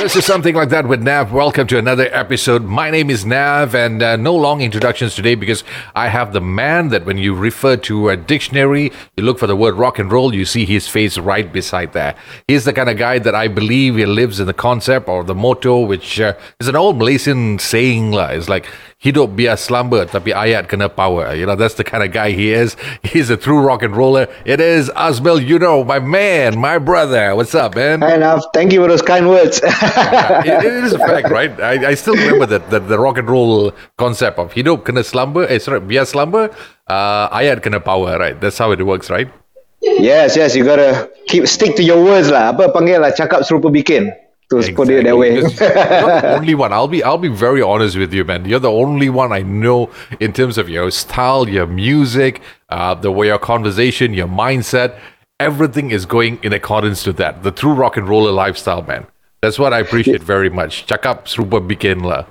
This is something like that with Nav. Welcome to another episode. My name is Nav, and uh, no long introductions today because I have the man that when you refer to a dictionary, you look for the word rock and roll, you see his face right beside there. He's the kind of guy that I believe he lives in the concept or the motto, which uh, is an old Malaysian saying. It's like, hidup biar slumber, tapi ayat kena power. You know, that's the kind of guy he is. He's a true rock and roller. It is Asmil, you know, my man, my brother. What's up, man? Hi, Nav. Thank you for those kind words. Yeah, it, it is a fact, right? I, I still remember that, that the rock and roll concept of hidup kena slumber, eh, sorry, biar slumber, uh, ayat kena power, right? That's how it works, right? yes, yes, you gotta keep stick to your words lah. Apa panggil lah, cakap serupa bikin. To put it that way. You're the only one. I'll be I'll be very honest with you, man. You're the only one I know in terms of your style, your music, uh, the way your conversation, your mindset. Everything is going in accordance to that. The true rock and roller lifestyle, man. That's what I appreciate very much. Cakap serupa bikin lah.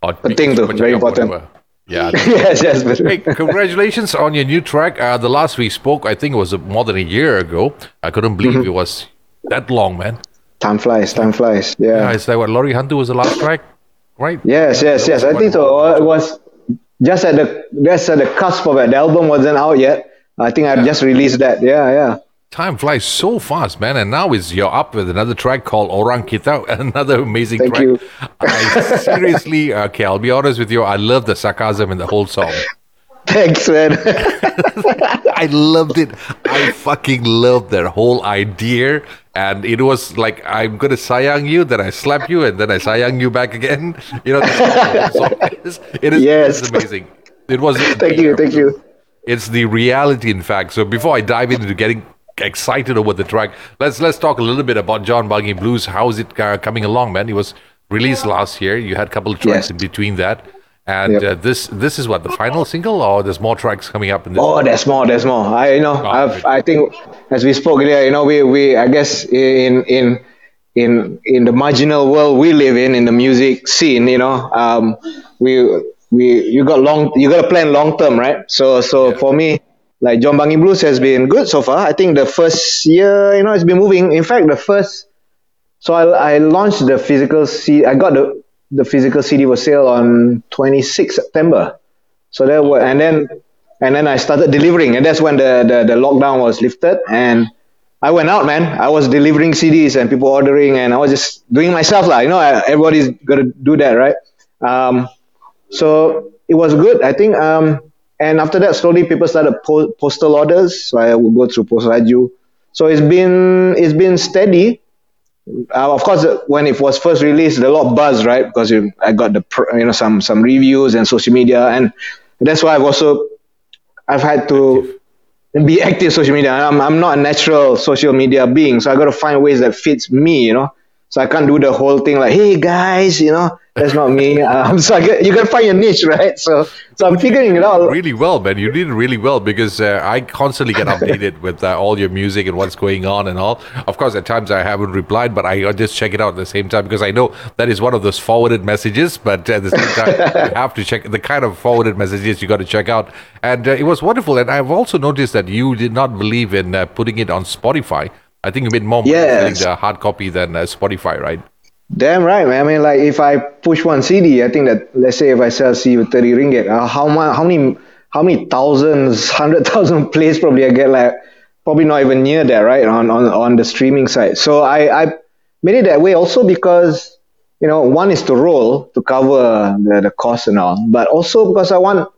Penting tu, very important. whatever. Yeah. yes, yes. Hey, congratulations on your new track. Uh, the last we spoke, I think it was more than a year ago. I couldn't believe Mm-hmm. it was that long, man. Time flies, time flies. Yeah, Yeah. it's like what Laurie Hunter was the last track, right? Yes, yes, yes. I think so. Uh, It was just at the just at the cusp of it. The album wasn't out yet. I think I just released that. Yeah, yeah. Time flies so fast, man. And now is you're up with another track called Orang Kita, another amazing Thank track. you. I seriously, okay, I'll be honest with you. I love the sarcasm in the whole song. Thanks, man. I loved it. I fucking loved that whole idea. And it was like, I'm going to sayang you, then I slap you, and then I sayang you back again. You know, that's how the whole song is. it is Yes. it's amazing. It was. thank you, thank you. It's the reality, in fact. So before I dive into getting excited over the track, let's let's talk a little bit about John Buggy Blues. How's it uh, coming along, man? It was released last year. You had a couple of tracks Yes. in between that, and Yep. uh, this this is what the final single, or there's more tracks coming up in this. Oh, there's more. There's more. I you know. I've. I think as we spoke earlier, you know, we we I guess in in in in the marginal world we live in in the music scene, you know, um, we we you got long you got to plan long term, right? So so for me, like John Bangi Blues has been good so far. I think the first year, you know, it's been moving. In fact, the first so I, I launched the physical C. I got the the physical CD was sale on 26 September. So that was, and then and then I started delivering, and that's when the, the the lockdown was lifted, and I went out, man. I was delivering CDs and people ordering, and I was just doing myself, like you know, everybody's got to do that, right? Um, so it was good, I think. Um, and after that, slowly people started po- postal orders, so I would go through Pos Laju. So it's been it's been steady uh, of course, when it was first released, a lot of buzz, right? Because you, I got the you know some some reviews and social media, and that's why I've also I've had to be active social media. I'm I'm not a natural social media being, so I got to find ways that fits me, you know. So I can't do the whole thing like, hey guys, you know, that's not me. Um, so I get, you to find your niche, right? So so I'm figuring it out. really well, man. You did really well because uh, I constantly get updated with uh, all your music and what's going on and all. Of course, at times I haven't replied, but I just check it out at the same time because I know that is one of those forwarded messages. But at the same time, you have to check the kind of forwarded messages you got to check out. And uh, it was wonderful. And I've also noticed that you did not believe in uh, putting it on Spotify. I think you made more money Yes. selling the hard copy than uh, Spotify, right? Damn right, man. I mean, like if I push one CD, I think that let's say if I sell CD with thirty ringgit, uh, how much, how many, how many thousands, hundred thousand plays probably I get like probably not even near that, right? On on on the streaming side. So I I made it that way also because you know one is to roll to cover the the cost and all, but also because I want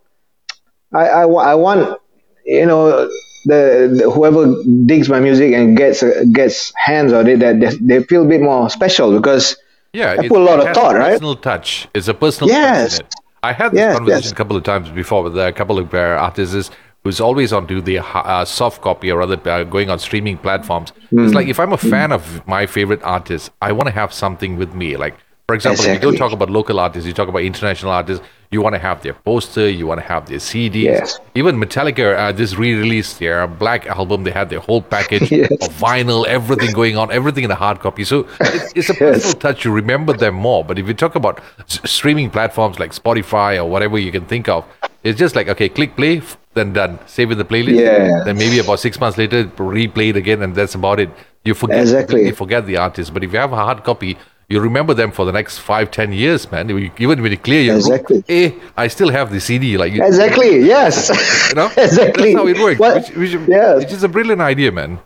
I I, I want you know the, the whoever digs my music and gets gets hands on it that they, they feel a bit more special because Yeah, I put a lot of thought, right? Personal touch. It's a personal Yes. touch. I had this Yes, conversation yes. a couple of times before with a couple of uh, artists who's always on to the uh, soft copy or other uh, going on streaming platforms. It's Mm. like if I'm a fan of my favorite artist, I want to have something with me. Like, for example, if you don't talk about local artists, you talk about international artists. You want to have their poster, you want to have their CDs. Yes. Even Metallica, uh, this re-released their Black album. They had their whole package Yes. of vinyl, everything going on, everything in a hard copy. So it's, it's a personal touch. You remember them more. But if you talk about s- streaming platforms like Spotify or whatever you can think of, it's just like okay, click play, f- then done. Save in the playlist. Yes. Then maybe about six months later, replay it again, and that's about it. You forget Exactly. completely forget the artist. But if you have a hard copy, you remember them for the next five, ten years, man. You- Even when you clear your Exactly. room, hey, I still have the CD. Like Exactly. Yes. you know, exactly. That's how it works. Well, which, which, yeah. which is a brilliant idea, man.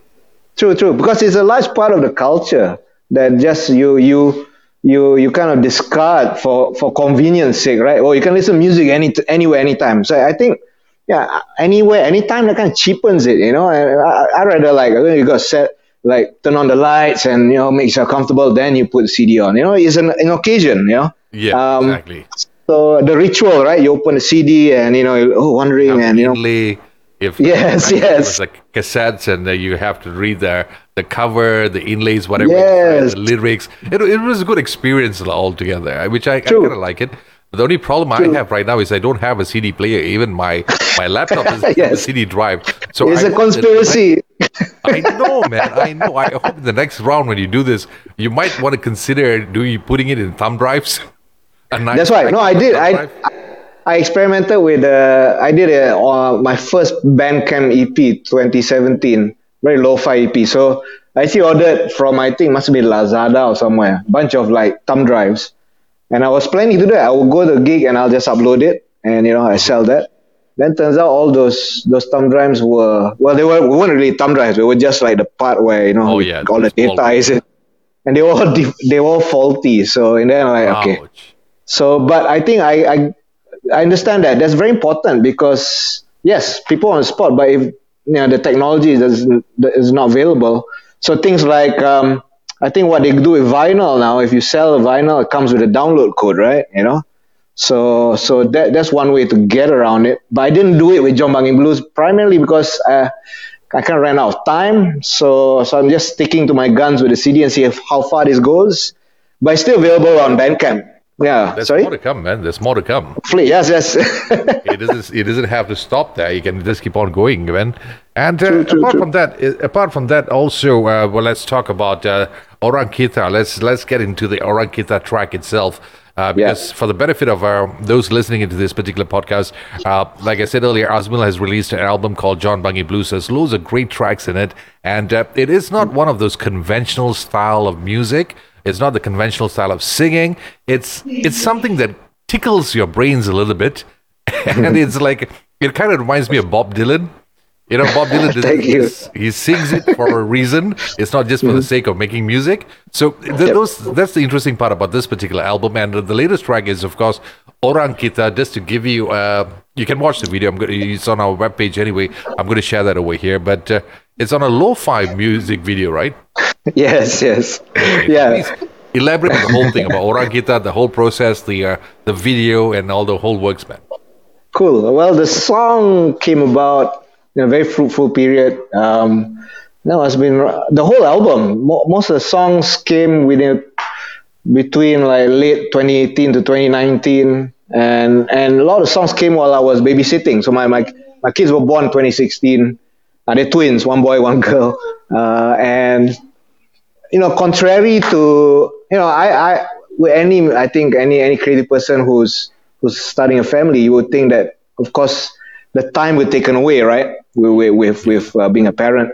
True, true. Because it's a large part of the culture that just you you you you kind of discard for for convenience sake, right? Or you can listen to music any anywhere, anytime. So I think, yeah, anywhere, anytime, that kind of cheapens it. You know, and I I rather like you got set like turn on the lights and you know make yourself comfortable. Then you put the CD on. You know, it's an, an occasion. You know. Yeah, Um, exactly. So the ritual, right? You open the CD and you know, oh, wondering and you know. If Yes, it yes. was like cassettes, and uh, you have to read the the cover, the inlays, whatever, Yes. the lyrics. It, it was a good experience altogether, which I, I kind of like it. The only problem I have right now is I don't have a CD player. Even my my laptop is a CD drive. So it's I a conspiracy. I know, man. I know. I hope in the next round when you do this, you might want to consider doing putting it in thumb drives. That's right. No, I did. I. I experimented with uh, I did a, uh, my first Bandcamp EP 2017, very lo-fi EP. So I actually ordered from I think must be Lazada or somewhere, bunch of like thumb drives, and I was planning to do that. I would go to the gig and I'll just upload it, and you know I sell that. Then turns out all those those thumb drives were well they were we weren't really thumb drives. They were just like the part where you know Oh, yeah, all the data is in, and they were all they were all faulty. So and then I'm like okay. So, but I think I, I I understand that that's very important because yes, people on the spot, but if you know the technology is is not available, so things like um, I think what they do with vinyl now, if you sell a vinyl, it comes with a download code, right? You know, so so that that's one way to get around it. But I didn't do it with John Banging Blues primarily because uh, I kind of ran out of time. So so I'm just sticking to my guns with the CD and see if, how far this goes. But it's still available on Bandcamp. Yeah, There's sorry. more to come, man. There's more to come. Hopefully, yes, yes. it doesn't it doesn't have to stop there. You can just keep on going, man. And uh, True, true, apart true. from that, uh, apart from that, also, uh, well, let's talk about uh, Orang Kita. Let's let's get into the Orang Kita track itself. Uh, because for the benefit of uh, those listening into this particular podcast, uh, like I said earlier, Asmil has released an album called John Bungy Blues. There's loads of great tracks in it, and uh, it is not one of those conventional style of music. It's not the conventional style of singing. It's it's something that tickles your brains a little bit, and it's like it kind of reminds me of Bob Dylan. You know, Bob Dylan you. he sings it for a reason. It's not just for the sake of making music. So th- those that's the interesting part about this particular album. And the latest track is, of course, Orang Kita. Just to give you, uh, you can watch the video. I'm going it's on our webpage anyway. I'm going to share that over here. But uh, it's on a lo-fi music video, right? yes, yes. Yeah. Please elaborate on the whole thing about Orang Kita, the whole process, the uh, the video, and all the whole works, man. Cool. Well, the song came about a very fruitful period. Um, no, it's been the whole album. Mo- most of the songs came within between like late 2018 to 2019, and and a lot of songs came while I was babysitting. So my my, my kids were born 2016. Uh, they're twins, one boy, one girl, uh, and you know, contrary to you know, I, I any I think any any creative person who's who's starting a family, you would think that of course the time would taken away, right? With with with, uh, being a parent,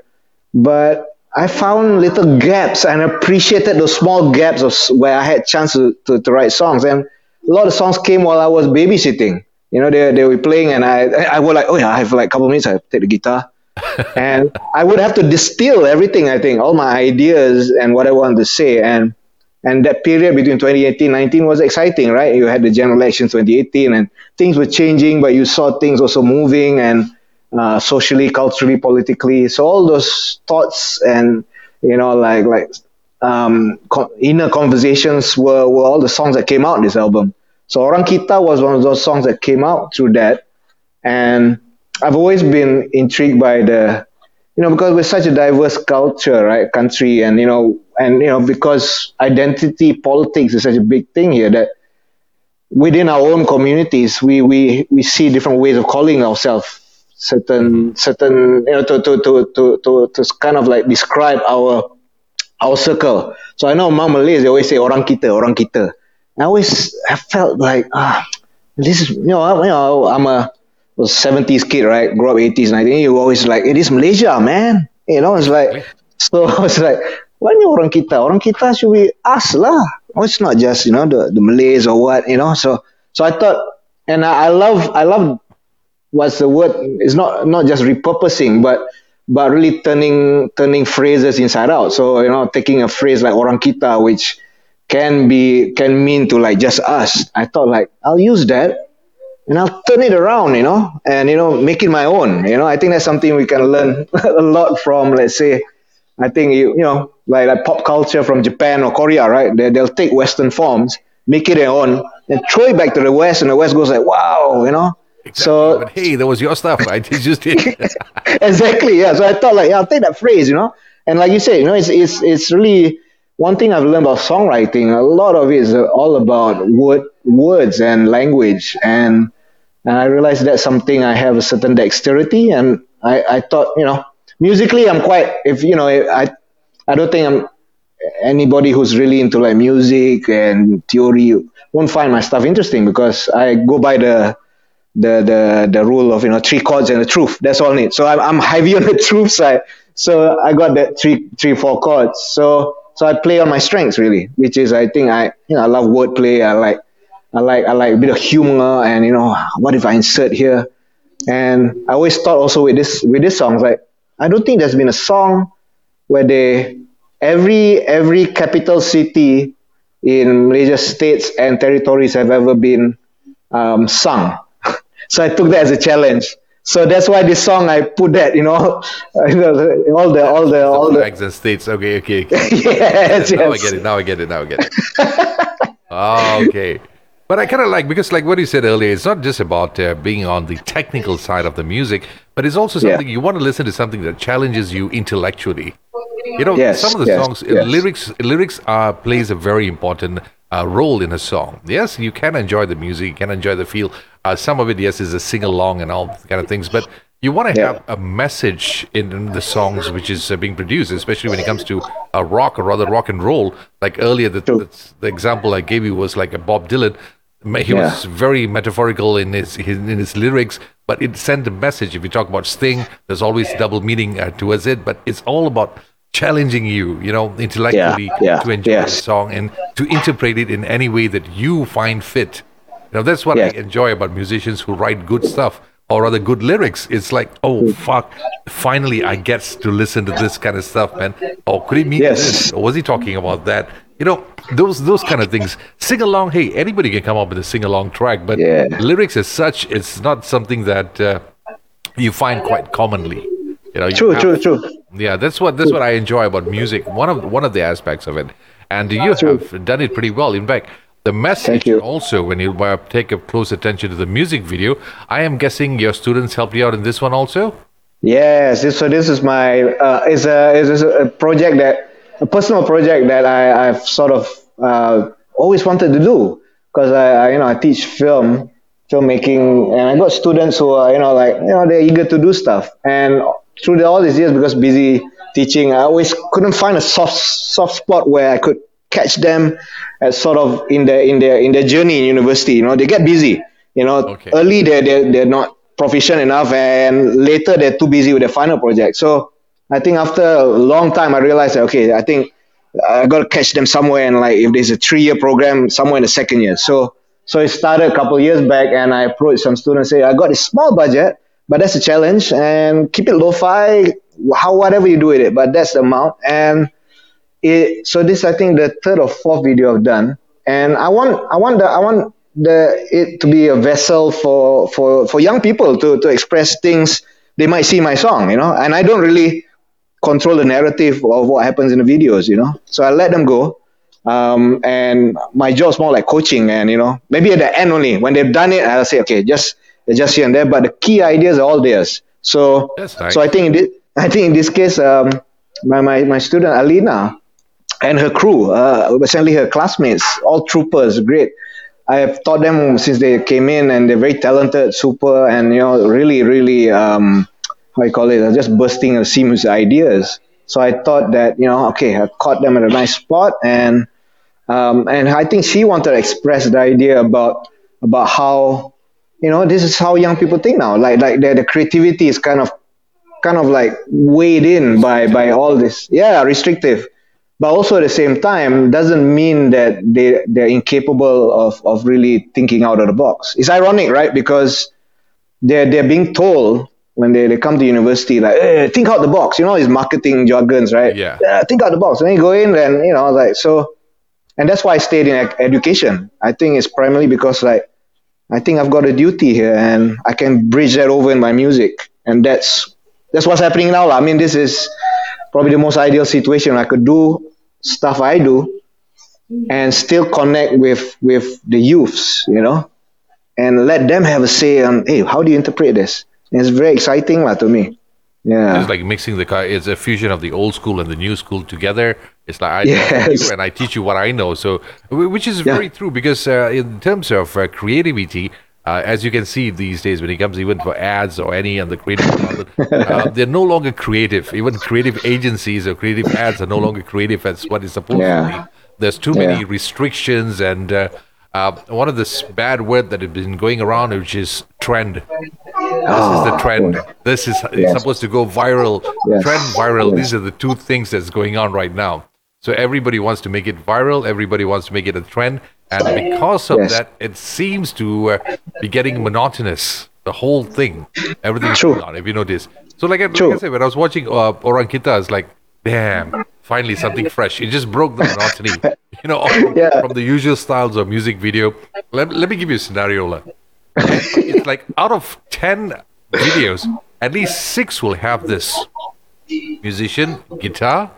but I found little gaps and appreciated those small gaps of where I had chance to, to, to write songs, and a lot of songs came while I was babysitting. You know, they they were playing, and I I was like, oh yeah, I have like a couple minutes. I take the guitar and I would have to distill everything. I think all my ideas and what I wanted to say, and and that period between 2018 19 was exciting, right? You had the general election 2018, and things were changing, but you saw things also moving and uh, socially, culturally, politically. So all those thoughts and you know, like like um, co- inner conversations were, were all the songs that came out this album. So Orang Kita was one of those songs that came out through that and I've always been intrigued by the, you know, because we're such a diverse culture, right, country, and you know, and you know, because identity politics is such a big thing here that within our own communities, we we we see different ways of calling ourselves certain certain you know to to to to to, to kind of like describe our our circle. So I know among Malays they always say orang kita, orang kita. I always have felt like ah, this is you know I, you know I'm a was 70s kid, right? Grew up 80s, 90s. You always like, it is Malaysia, man. You know, it's like, so I was like, why ni orang kita? Orang kita should be us lah. oh, it's not just you know the, the Malays or what, you know. So so I thought, and I, I love I love what's the word? It's not not just repurposing, but but really turning turning phrases inside out. So you know, taking a phrase like orang kita, which can be can mean to like just us. I thought like I'll use that and I'll turn it around, you know, and you know, make it my own. You know, I think that's something we can learn a lot from. Let's say, I think you you know, like like pop culture from Japan or Korea, right? They they'll take Western forms, make it their own, and throw it back to the West, and the West goes like, wow, you know. Exactly. So, but hey, that was your stuff, right? It's just exactly, yeah. So I thought like, yeah, I'll take that phrase, you know, and like you said, you know, it's it's it's really one thing I've learned about songwriting. A lot of it is all about word words and language and and I realized that's something I have a certain dexterity, and I, I thought, you know, musically I'm quite, if you know, I, I don't think I'm anybody who's really into like music and theory won't find my stuff interesting because I go by the the the the rule of you know three chords and the truth. That's all need. So I'm I'm heavy on the truth side. So I got that three three four chords. So so I play on my strengths really, which is I think I you know I love wordplay. I like I like I like a bit of humor and you know what if I insert here and I always thought also with this with this song like I don't think there's been a song where they every every capital city in Malaysia states and territories have ever been um, sung so I took that as a challenge so that's why this song I put that you know all the all the all the, all the and states okay okay, okay. yes, now. I get it now I get it now I get it oh, okay but I kind of like because, like what you said earlier, it's not just about uh, being on the technical side of the music, but it's also something yeah. you want to listen to something that challenges you intellectually. You know, yes, some of the yes, songs, yes. lyrics, lyrics are plays a very important uh, role in a song. Yes, you can enjoy the music, you can enjoy the feel. Uh, some of it, yes, is a sing along and all kind of things, but you want to yeah. have a message in the songs which is uh, being produced, especially when it comes to a rock or rather rock and roll. Like earlier, the, the, the example I gave you was like a Bob Dylan he yeah. was very metaphorical in his, his, in his lyrics, but it sent a message. If you talk about Sting, there's always double meaning uh, towards it, but it's all about challenging you, you know, intellectually yeah, yeah, to enjoy yes. the song and to interpret it in any way that you find fit. You know, that's what yes. I enjoy about musicians who write good stuff or rather good lyrics. It's like, oh fuck, finally I get to listen to this kind of stuff, man. Oh, could he mean yes. this? Or was he talking about that? You know, those those kind of things. Sing along. Hey, anybody can come up with a sing along track, but yeah. lyrics as such, it's not something that uh, you find quite commonly. You know, true, have, true, true. Yeah, that's what that's what I enjoy about music. One of one of the aspects of it, and you true. have done it pretty well. In fact, the message also when you uh, take a close attention to the music video, I am guessing your students helped you out in this one also. Yes, so this is my uh, is a is a project that a personal project that I, I've sort of uh, always wanted to do because I, I, you know I teach film filmmaking and I got students who are you know like you know they're eager to do stuff and through the, all these years because busy teaching I always couldn't find a soft soft spot where I could catch them at sort of in their in their in their journey in university you know they get busy you know okay. early they're, they're they're not proficient enough and later they're too busy with their final project so I think after a long time, I realized that, okay, I think I got to catch them somewhere. And like, if there's a three year program, somewhere in the second year. So, so it started a couple years back and I approached some students, say, I got a small budget, but that's a challenge and keep it lo-fi, how, whatever you do with it, but that's the amount. And it, so this, I think the third or fourth video I've done. And I want, I want the, I want the, it to be a vessel for, for, for young people to, to express things they might see my song, you know, and I don't really, control the narrative of what happens in the videos, you know. So I let them go. Um, and my job is more like coaching and, you know, maybe at the end only, when they've done it, I'll say, okay, just, just here and there, but the key ideas are all theirs. So, nice. so I think, in this, I think in this case, um, my, my, my student Alina and her crew, uh, essentially her classmates, all troopers, great. I have taught them since they came in and they're very talented, super, and, you know, really, really, um, how you call it, just bursting of seams ideas. So I thought that, you know, okay, I caught them at a nice spot and um, and I think she wanted to express the idea about about how, you know, this is how young people think now. Like like the, the creativity is kind of kind of like weighed in by by all this. Yeah, restrictive. but also at the same time doesn't mean that they they're incapable of of really thinking out of the box. It's ironic, right? Because they're they're being told when they, they come to university like hey, think out the box you know these marketing jargons right Yeah. think out the box and then you go in and you know like so and that's why i stayed in education i think it's primarily because like i think i've got a duty here and i can bridge that over in my music. And that's that's what's happening now i mean this is probably the most ideal situation. I could do stuff i do and still connect with with the youths you know and let them have a say on hey how do you interpret this? And it's very exciting lah, to me yeah It's like mixing the car. It's a fusion of the old school and the new school together. It's like I Yes. you and I teach you what I know. So, which is very true because uh, in terms of uh, creativity, uh, as you can see these days, when it comes even for ads or any of the creative, uh, they're no longer creative. Even creative agencies or creative ads are no longer creative as what is supposed to be. There's too many restrictions and. Uh, uh, one of this bad word that has been going around, which is trend. This is the trend. This is it's Yes. supposed to go viral. Yes. Trend viral. Yes. These are the two things that's going on right now. So everybody wants to make it viral. Everybody wants to make it a trend, and because of that, it seems to uh, be getting monotonous. The whole thing, everything is True. going on. If you notice, so like, I- like I said, when I was watching uh, Orang Kita, I was like, damn, finally something fresh. It just broke the monotony. You know, from, Yeah. from the usual styles of music video. Let, let me give you a scenario. lah it's like out of 10 videos, at least six will have this musician, guitar,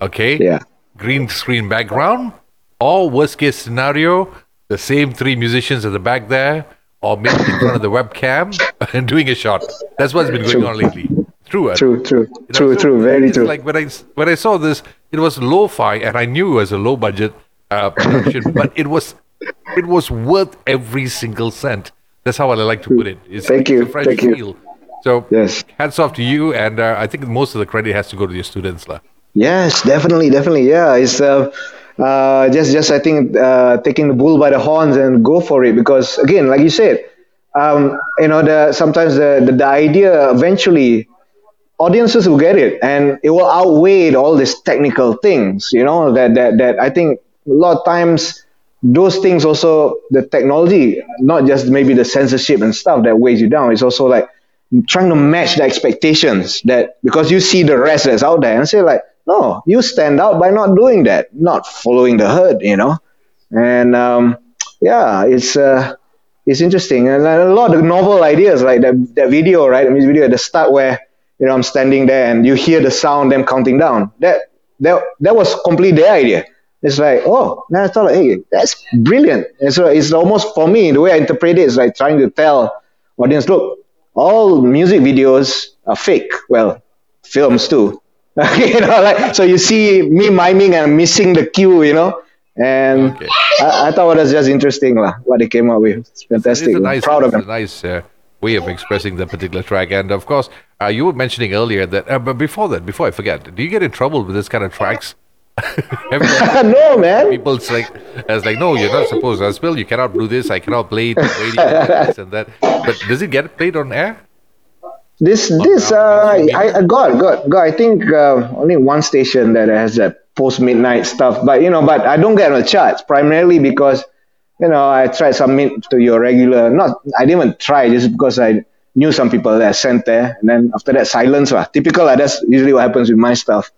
okay, yeah green screen background, or worst case scenario, the same three musicians at the back there, or maybe in front of the webcam and doing a shot. That's what's been going True. on lately. True, uh, true true you know, true so true very true Like when I when I saw this, it was lo-fi, and I knew it was a low budget uh, production, but it was it was worth every single cent. That's how I like to put it. It's Thank you, fresh thank you. So Yes. hats off to you, and uh, I think most of the credit has to go to your students, lah. Yes, definitely, definitely. Yeah, it's uh, uh, just just I think uh, taking the bull by the horns and go for it because again, like you said, um, you know, the sometimes the, the the idea eventually audiences will get it and it will outweigh all these technical things. You know that that that I think a lot of times those things also the technology, not just maybe the censorship and stuff that weighs you down. It's also like trying to match the expectations that because you see the rest that's out there and say like no you stand out by not doing that not following the herd you know? And um, yeah it's uh, it's interesting. And a lot of novel ideas like that that video right the music video at the start where you know I'm standing there and you hear the sound them counting down. That that that was completely their idea it's like oh now I thought like, hey that's brilliant. And so it's almost for me the way I interpret it is like trying to tell audience look all music videos are fake. Well films too. You know like so you see me miming and missing the cue you know? And Okay. I, I thought it was just interesting lah, what they came up with. It's fantastic It's nice, proud of them. nice uh, way of expressing the particular track. And of course, uh, you were mentioning earlier that, uh, but before that, before I forget, do you get in trouble with this kind of tracks? Have you ever- no man people it's like it's like no you're not supposed as well you cannot do this i cannot play it on radio this and that but does it get played on air This this uh, I, I got got got I think uh, only one station that has that post midnight stuff, but you know, but I don't get on the charts primarily because you know I tried submit to your regular. Not I didn't even try just because I knew some people that sent there, and then after that silence. lah. Typical. lah. That's usually what happens with my stuff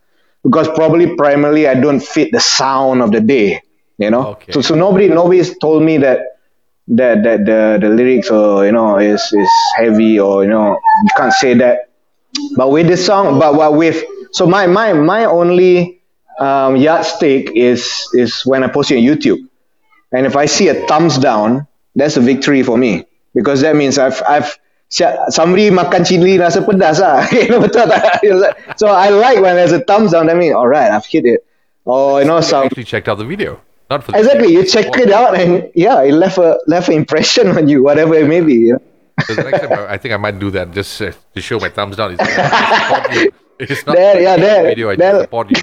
because probably primarily I don't fit the sound of the day. You know, Okay. so so nobody nobody's told me that that that the the lyrics or you know is is heavy or you know you can't say that but with this song but what with so my my my only um, yardstick is is when I post it on YouTube and if I see a thumbs down that's a victory for me because that means I've I've sia- somebody makan chili rasa pedas lah you know betul tak so I like when there's a thumbs down I mean, alright I've hit it Oh, you know some actually checked out the video not for the Exactly. You check it out, and yeah, it left a left an impression on you, whatever it may be. You know? So next time I I think I might do that just uh, to show my thumbs down. It's, you. It's not There, yeah, there, video. I there. support you.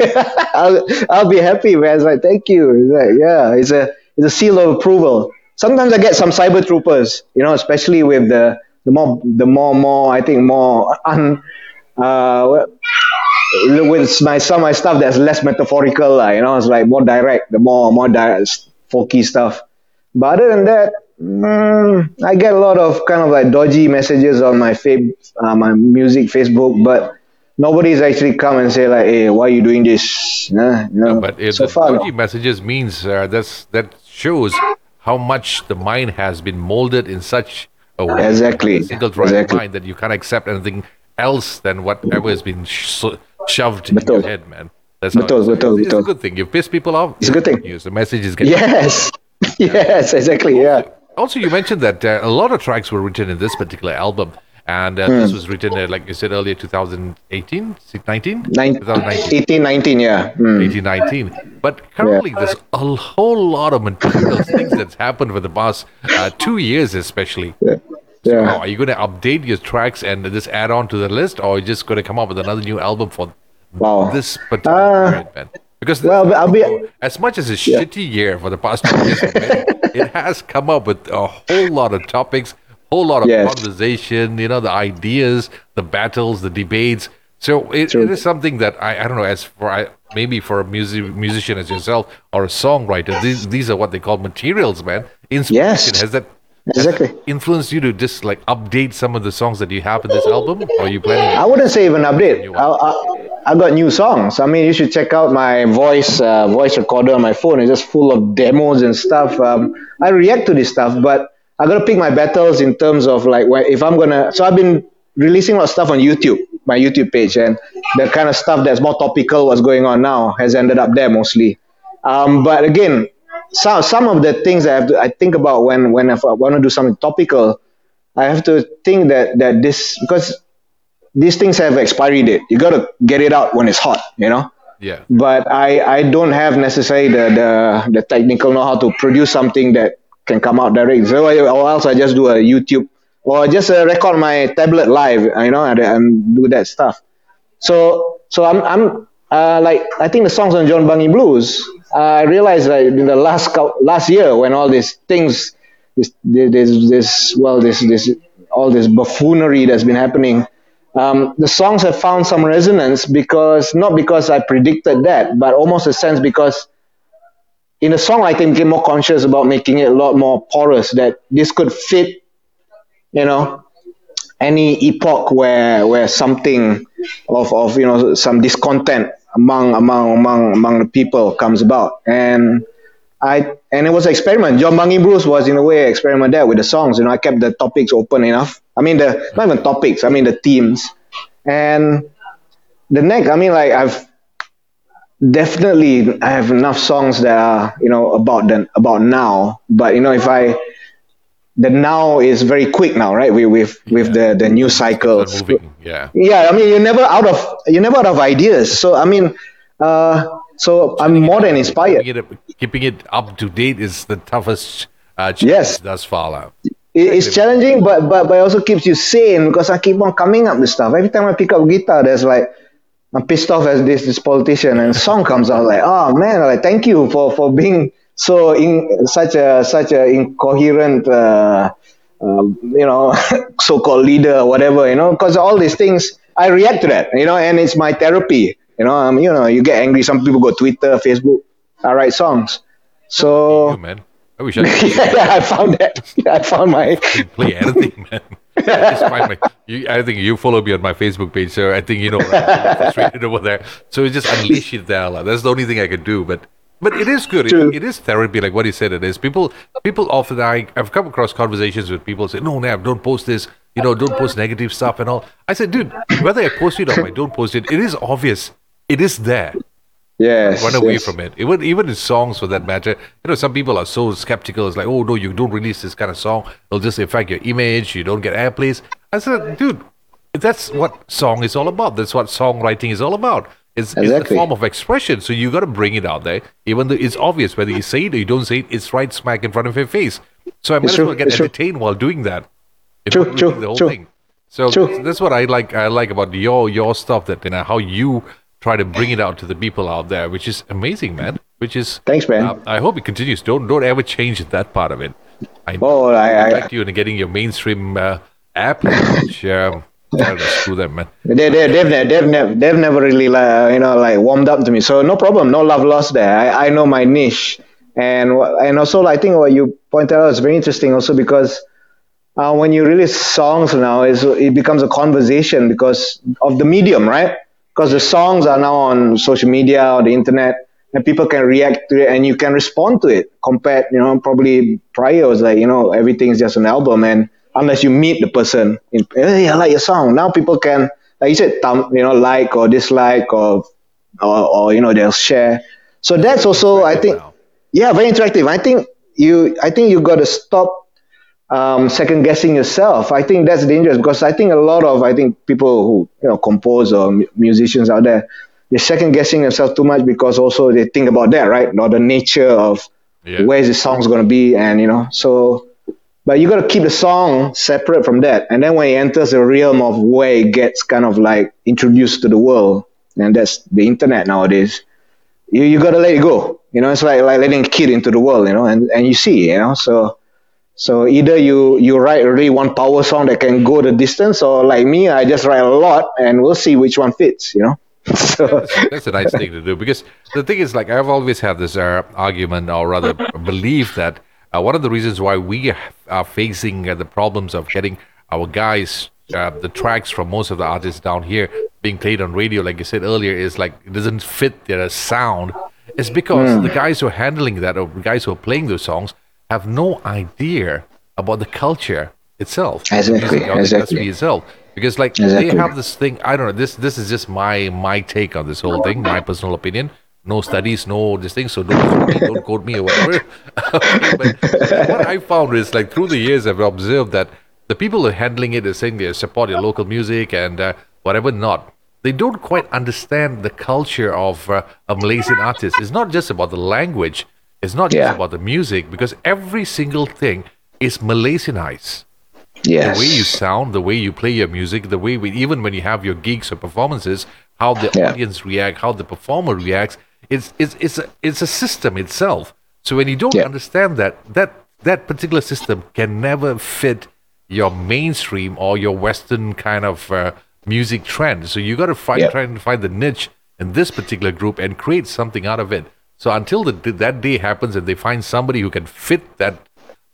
I'll I'll be happy, man. It's like thank you. It's like yeah, it's a it's a seal of approval. Sometimes I get some cyber troopers, you know, especially with the the more the more more I think more un uh with my some my stuff that's less metaphorical, like, you know, it's like more direct, the more more direct, folky stuff. But other than that, mm, I get a lot of kind of like dodgy messages on my fab, uh, my music Facebook, but nobody's actually come and say like, "Hey, why are you doing this?" Nah, no. No, but so the far, dodgy messages means uh, that's that shows how much the mind has been molded in such a way, Exactly. a single track Exactly. mind that you can't accept anything else than whatever has been sh- shoved in your head, man. That's how Betul, it's, betul, it's, it's a good thing. You piss people off. It's a good thing. News. The message is getting. yes, yes, exactly, yeah. Also, you mentioned that uh, a lot of tracks were written in this particular album, and uh, Hmm. this was written, uh, like you said earlier, 2018, 19, Nine, 2019. 18, 19, yeah. Mm. 1819. But currently, there's a whole lot of materials, things that's happened for the past uh, two years, especially. Yeah. So, yeah. are you going to update your tracks and just add on to the list, or are you just going to come up with another new album for Wow. this particular Uh, period, man? Because well, I'll be- as much as a shitty year for the past two years, many, it has come up with a whole lot of topics, whole lot of Yes. conversation. You know, the ideas, the battles, the debates. So it, it is something that I, I don't know. As for I, maybe for a music musician as yourself or a songwriter, these these are what they call materials, man. Inspiration Yes. has that. Exactly. influenced you to just like update some of the songs that you have in this album, or are you planning? I wouldn't say even update. I, I, I got new songs. I mean, you should check out my voice uh, voice recorder on my phone. It's just full of demos and stuff. Um, I react to this stuff, but I gotta pick my battles in terms of like when, if I'm gonna. So I've been releasing a lot of stuff on YouTube, my YouTube page, and the kind of stuff that's more topical, what's going on now, has ended up there mostly. Um, but again, some some of the things I have to I think about when when if I want to do something topical, I have to think that that this because these things have expiry date. You got to get it out when it's hot, you know. Yeah. But I, I don't have necessarily the, the the technical know how to produce something that can come out direct. So or else I just do a YouTube or just uh, record my tablet live, you know, and, and do that stuff. So so I'm I'm uh, like I think the songs on John Bungy Blues. Uh, I realized that in the last last year when all these things, this this this well this this all this buffoonery that's been happening, um, the songs have found some resonance because not because I predicted that, but almost a sense because in the song songwriting became more conscious about making it a lot more porous that this could fit, you know, any epoch where where something of, of you know some discontent among among among among the people comes about and I and it was an experiment. John Bungy Blues was in a way an experiment there with the songs. You know, I kept the topics open enough. I mean the not even topics, I mean the themes. And the next I mean like I've definitely I have enough songs that are, you know, about the about now. But you know if I the now is very quick now, right? We with with the the new cycles. Yeah. Yeah, I mean you're never out of you're never out of ideas. So I mean, uh, so I'm more than inspired. Keeping it, keeping it up to date is the toughest uh, Yes. thus far. uh. It, it's challenging, but but but it also keeps you sane because I keep on coming up with stuff. Every time I pick up guitar, there's like I'm pissed off as this this politician, and song comes out like, oh man, like thank you for for being so in such a such a incoherent. Uh, uh, you know, so-called leader or whatever, you know, because all these things, I react to that, you know, and it's my therapy, you know. Um, you know, you get angry. Some people go Twitter, Facebook. I write songs, so You, man. I wish I could yeah, I found that. I found my play anything, man. I just find my, you, I think you follow me on my Facebook page, so I think you know frustrated over there. So it's just unleash it there. lah. That's the only thing I can do. But but it is good. It, it is therapy, like what you said. It is. People people often I I've come across conversations with people say, no, Nav, don't post this. You know, don't post negative stuff and all. I said, dude, whether I post it or I don't post it, it is obvious. It is there yes. run away yes. from it. Even even in songs, for that matter, you know, some people are so skeptical. It's like, oh no, you don't release this kind of song; it'll just affect your image. You don't get airplays. I said, dude, that's what song is all about. That's what songwriting is all about. It's, it's a form of expression. So you got to bring it out there, even though it's obvious whether you say it or you don't say it. It's right smack in front of your face. So I might It's as true, well get it's true. entertained while doing that. True, true, the whole true. thing. So True. that's what I like. I like about your your stuff that you know how you try to bring it out to the people out there, which is amazing, man. Which is Thanks, man. uh, I hope it continues. Don't don't ever change that part of it. I Oh, I- I- back to you and getting your mainstream uh, app, which um, screw them, man. They, they, they've, ne- they've, never, they've never really like, you know like warmed up to me. So no problem, no love lost there. I, I know my niche, and and also I think what you pointed out is very interesting also because uh, when you release songs now, is it becomes a conversation because of the medium, right? Because the songs are now on social media or the internet, and people can react to it, and you can respond to it. Compared, you know, probably prior was like you know everything is just an album, and unless you meet the person. In, hey, I like your song. Now people can, like you said, thumb, you know, like or dislike or, or, or you know, they'll share. So that's also, I think, yeah, very interactive. I think you, I think you got to stop um, second guessing yourself. I think that's dangerous because I think a lot of, I think people who, you know, compose or musicians out there, they're second guessing themselves too much because also they think about that, right? Or the nature of yeah. where's the song's going to be. And, you know, so, but you got to keep the song separate from that. And then when it enters the realm of where it gets kind of like introduced to the world, and that's the internet nowadays, you, you got to let it go. You know, it's like, like letting a kid into the world, you know, and, and you see, you know, so, so either you, you write really one power song that can go the distance or like me, I just write a lot and we'll see which one fits, you know. so. that's, that's, a nice thing to do because the thing is like I've always had this uh, argument or rather belief that uh, one of the reasons why we are facing uh, the problems of getting our guys, uh, the tracks from most of the artists down here being played on radio, like you said earlier, is like it doesn't fit their sound. It's because mm. the guys who are handling that or the guys who are playing those songs have no idea about the culture itself, exactly, exactly. itself. Because like exactly. they have this thing, I don't know. This this is just my my take on this whole thing, my personal opinion no studies, no this thing, so don't, quote me. don't quote me or whatever. but what I found is like through the years, I've observed that the people who are handling it are saying they support your local music and uh, whatever not. They don't quite understand the culture of uh, a Malaysian artist. It's not just about the language. It's not just about the music because every single thing is Malaysianized. Yes. The way you sound, the way you play your music, the way we, even when you have your gigs or performances, how the yeah. audience react, how the performer reacts, it's it's it's a, it's a system itself. So when you don't yeah. understand that, that that particular system can never fit your mainstream or your Western kind of uh, music trend. So you got to find yeah. try and find the niche in this particular group and create something out of it. So until the, that day happens and they find somebody who can fit that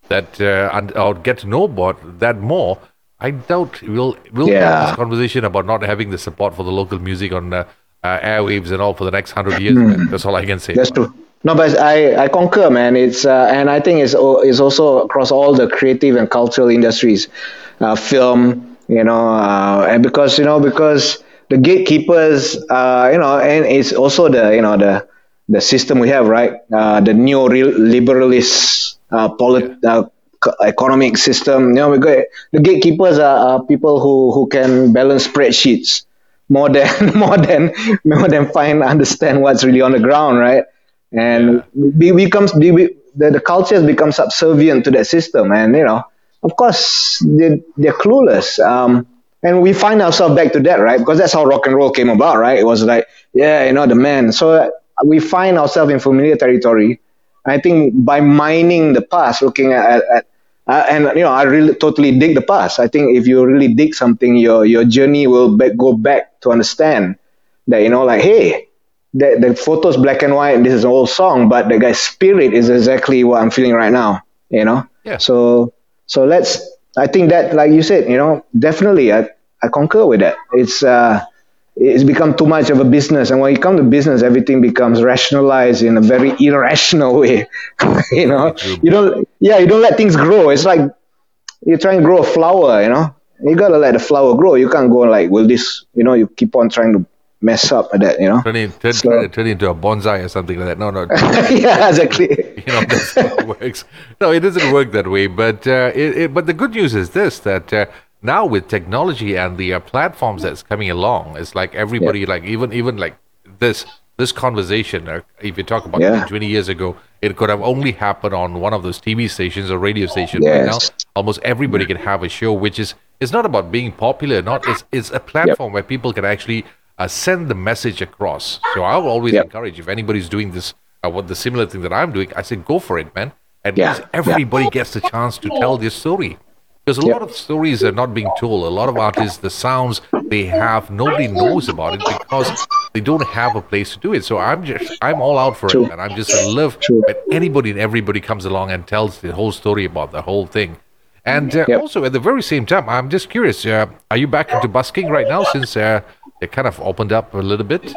that uh, and, or get to know about that more, I doubt we'll we'll yeah. have this conversation about not having the support for the local music on uh, uh, airwaves and all for the next hundred years. Mm. That's all I can say. That's true. No, but I, I concur, man. It's uh, and I think it's it's also across all the creative and cultural industries, uh, film, you know, uh, and because you know because the gatekeepers, uh, you know, and it's also the you know the the system we have, right? Uh, the neo-liberalist uh, polit- uh, economic system. You know, we got the gatekeepers are, are people who who can balance spreadsheets more than more than more than find understand what's really on the ground, right? And yeah. we becomes we, we, the, the culture has become subservient to that system, and you know, of course, they they're clueless. Um, and we find ourselves back to that, right? Because that's how rock and roll came about, right? It was like, yeah, you know, the man. So we find ourselves in familiar territory. I think by mining the past, looking at, at uh, and you know, I really totally dig the past. I think if you really dig something, your your journey will be- go back to understand that you know, like, hey, the the photo's black and white, and this is an old song, but the guy's spirit is exactly what I'm feeling right now. You know. Yeah. So so let's. I think that, like you said, you know, definitely, I I concur with that. It's uh it's become too much of a business. And when you come to business everything becomes rationalized in a very irrational way you know? You don't yeah you don't let things grow. It's like you're trying to grow a flower you know? You gotta let the flower grow. You can't go like will this you know you keep on trying to mess up with that you know? Turn, it, turn, so, turn, turn into a bonsai or something like that. No no. Yeah exactly. You know that's how it works. No it doesn't work that way but uh, it, it, but the good news is this that uh, now with technology and the uh, platforms that's coming along, it's like everybody, yeah. like even even like this this conversation. Uh, if you talk about yeah. 20 years ago, it could have only happened on one of those TV stations or radio stations. Yes. Right now, almost everybody can have a show, which is it's not about being popular. Not it's it's a platform yep. where people can actually uh, send the message across. So I will always yep. encourage if anybody's doing this, uh, what the similar thing that I'm doing, I say go for it, man. And yeah. everybody gets the chance to tell their story Because a Yep. lot of stories are not being told. A lot of artists, the sounds they have, nobody knows about it because they don't have a place to do it. So I'm just, I'm all out for True. it, and I'm just in love True. when anybody and everybody comes along and tells the whole story about the whole thing. And uh, Yep. also at the very same time, I'm just curious: uh, Are you back into busking right now since uh, they kind of opened up a little bit?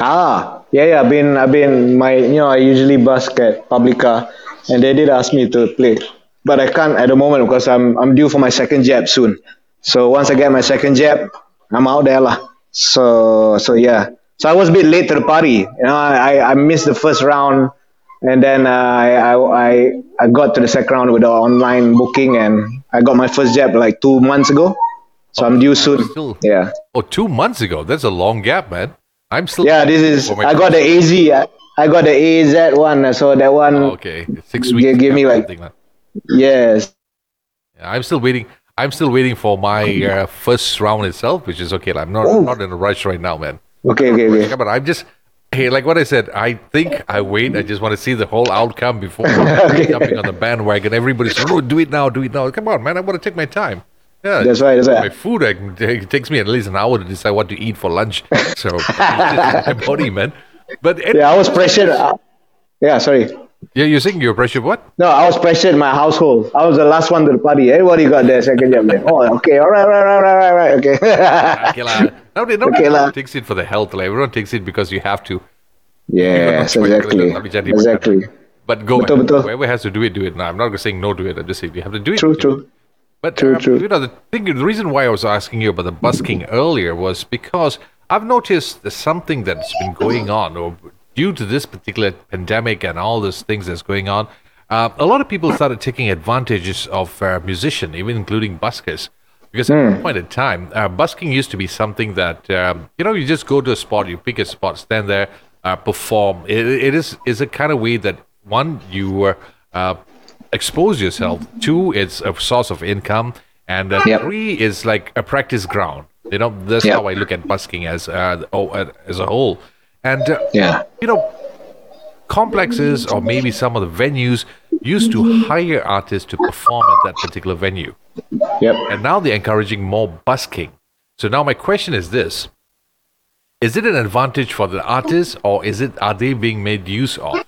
Ah, yeah, yeah. I've been, I've been, my, you know, I usually busk at Publika, and they did ask me to play, but I can't at the moment because I'm, I'm due for my second jab soon. So once I get my second jab, I'm out there lah. So, so yeah. So I was a bit late to the party. You know, I, I- missed the first round, and then uh, I, I, I, got to the second round with the online booking, and I got my first jab like two months ago. So I'm due soon. Still, Yeah. oh, two months ago. That's a long gap, man. I'm still. Yeah, this is. I got the AZ. I- I got the AZ one. So that one. Oh, okay, six weeks. Give- me, like- something like- Yes. I'm still waiting. I'm still waiting for my uh, first round itself, which is okay. I'm not Oh. Not in a rush right now, man. Okay. Okay. Okay. But I'm just hey, like what I said. I think I wait. I just want to see the whole outcome before jumping on the bandwagon. Everybody's oh, do it now, do it now. Come on, man. I want to take my time. Yeah, That's right. That's right. my food I it takes me at least an hour to decide what to eat for lunch. So my body, man. But it, Yeah, I was pressured. uh, Yeah. Sorry. Yeah, you're saying you're pressured. What? No, I was pressured in my household. I was the last one to the party. Everybody got their second jab. then. Oh, okay. All right. All right. All right. All right. Okay. Okay, lah. Nobody, nobody Okay, lah. takes it for the health. Like, everyone takes it because you have to. yes. Exactly. Exactly. But go Betul, ahead. betul. Whoever has to do it, do it. Now, I'm not saying no to it. I'm just saying you have to do it. True. True. But True, um, true. you know, the thing, the reason why I was asking you about the busking earlier was because I've noticed there's something that's been going on, or due to this particular pandemic and all these things that's going on. Uh, a lot of people started taking advantages of uh, musician, even including buskers. Because at one point in time, uh, busking used to be something that um, you know you just go to a spot, you pick a spot, stand there, uh, perform. It, it is is a kind of way that one you uh, uh, expose yourself. Two, it's a source of income, and uh, Yep. three is like a practice ground. You know, that's Yep. how I look at busking as uh, oh, as a whole. And uh, Yeah. you know, complexes or maybe some of the venues used to hire artists to perform at that particular venue. Yep. And now they're encouraging more busking. So now my question is this. Is it an advantage for the artists or is it are they being made use of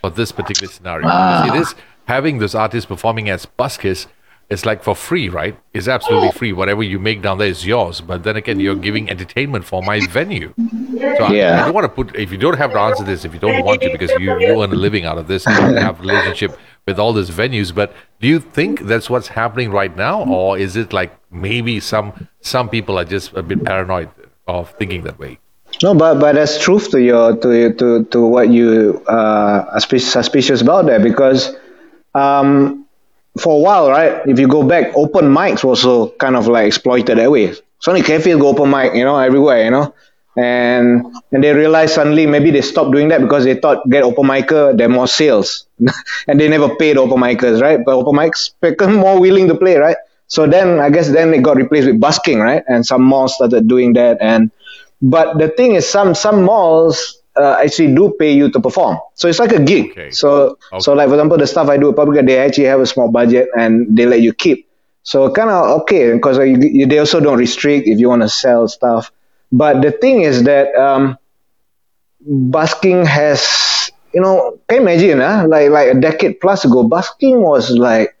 for this particular scenario? Because it is having those artists performing as buskers it's like for free, right? It's absolutely free. Whatever you make down there is yours. But then again, you're giving entertainment for my venue. So I- Yeah. I, don't want to put if you don't have to answer this, if you don't want to, because you, you earn a living out of this, and you have a relationship with all these venues. But do you think that's what's happening right now, or is it like maybe some some people are just a bit paranoid of thinking that way? No, but but there's truth to your to to to what you uh, are suspicious about there because um, for a while, right? If you go back, open mics were also kind of like exploited that way. Sony Cafe go open mic, you know, everywhere, you know, and and they realized suddenly maybe they stopped doing that because they thought get open micer, there are more sales, and they never paid open micers, right? But open mics become more willing to play, right? So then I guess then it got replaced with busking, right? And some malls started doing that, and but the thing is, some some malls uh, actually do pay you to perform. So it's like a gig. Okay. So so like for example, the stuff I do at Publika, they actually have a small budget and they let you keep. So kind of okay because they also don't restrict if you want to sell stuff. But the thing is that um, busking has you know can you imagine huh? like like a decade plus ago busking was like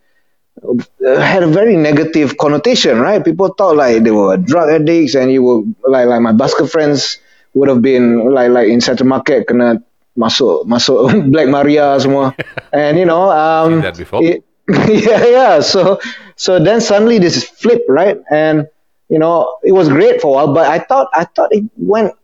uh, had a very negative connotation, right? People thought like they were drug addicts, and you were like like my busker friends would have been like like in Central Market kena masuk masuk Black Maria semua, and you know um, that before. it- yeah yeah. So so then suddenly this is flip, right? And you know it was great for a while, but I thought I thought it went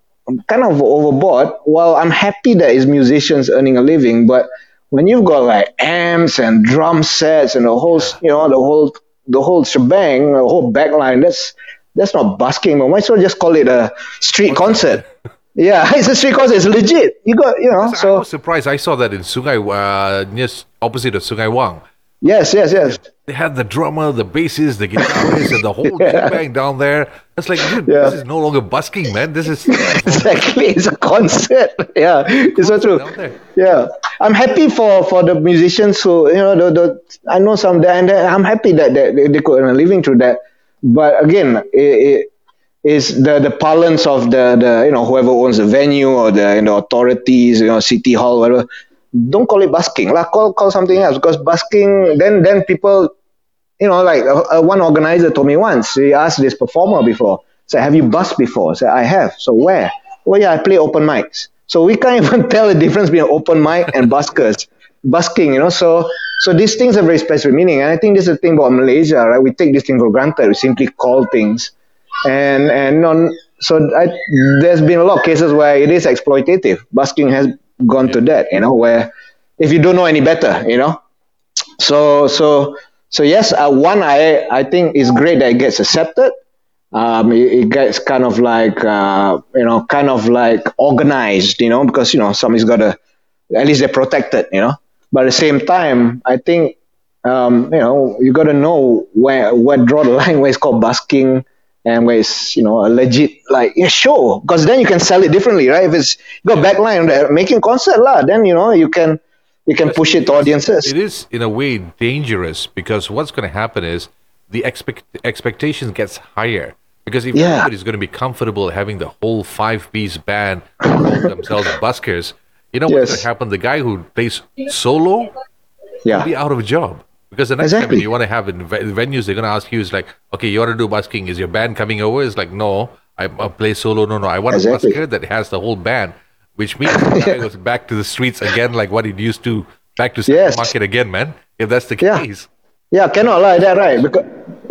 kind of overboard. Well, I'm happy that it's musicians earning a living, but when you've got like amps and drum sets and the whole, you know, the whole, the whole shebang, the whole backline, that's that's not busking. But might as well just call it a street concert. yeah, it's a street concert. It's legit. You got, you know. I So was surprised. I saw that in Sungai, uh, near opposite of Sungai Wang. Yes, yes, yes. They had the drummer, the bassist, the guitarist, and the whole bang down there. It's like, dude, Yeah. this is no longer busking, man. This is exactly. It's a concert. Yeah, it's so true. Yeah, I'm happy for, for the musicians who you know the, the I know some there and uh, I'm happy that, that they, they could earn a living through that. But again, it, it is the the parlance of the the you know whoever owns the venue or the you know authorities you know city hall whatever. Don't call it busking, lah. Call call something else because busking then then people you know like uh, one organizer told me once he asked this performer before said have you busked before said I have so where well yeah I play open mics so we can't even tell the difference between open mic and buskers, busking, you know. So so these things have very specific meaning, and I think this is the thing about Malaysia, right? We take this thing for granted. We simply call things, and and on. So I, there's been a lot of cases where it is exploitative. Busking has gone to that, you know, where if you don't know any better, you know. So so so yes, uh, one I I think is great that it gets accepted. Um, it, it, gets kind of like uh, you know kind of like organized you know because you know somebody's got to at least they're protected you know. But at the same time i think um, you know you got to know where where draw the line where it's called busking and where it's you know a legit like yeah, show because then you can sell it differently right if it's you got backline uh, making concert lah then you know you can you can push it to audiences it is in a way dangerous because what's going to happen is the expect expectations gets higher because if yeah. everybody's going to be comfortable having the whole five piece band call themselves buskers, you know yes. what's going to happen? The guy who plays solo yeah. will be out of a job. Because the next exactly. time you want to have in venues, they're going to ask you, is like, okay, you want to do busking. Is your band coming over? It's like, no, I, I play solo. No, no, I want exactly. a busker that has the whole band, which means the guy goes back to the streets again, like what he used to, back to yes. market again, man. If that's the case. Yeah, yeah cannot like that, right? Because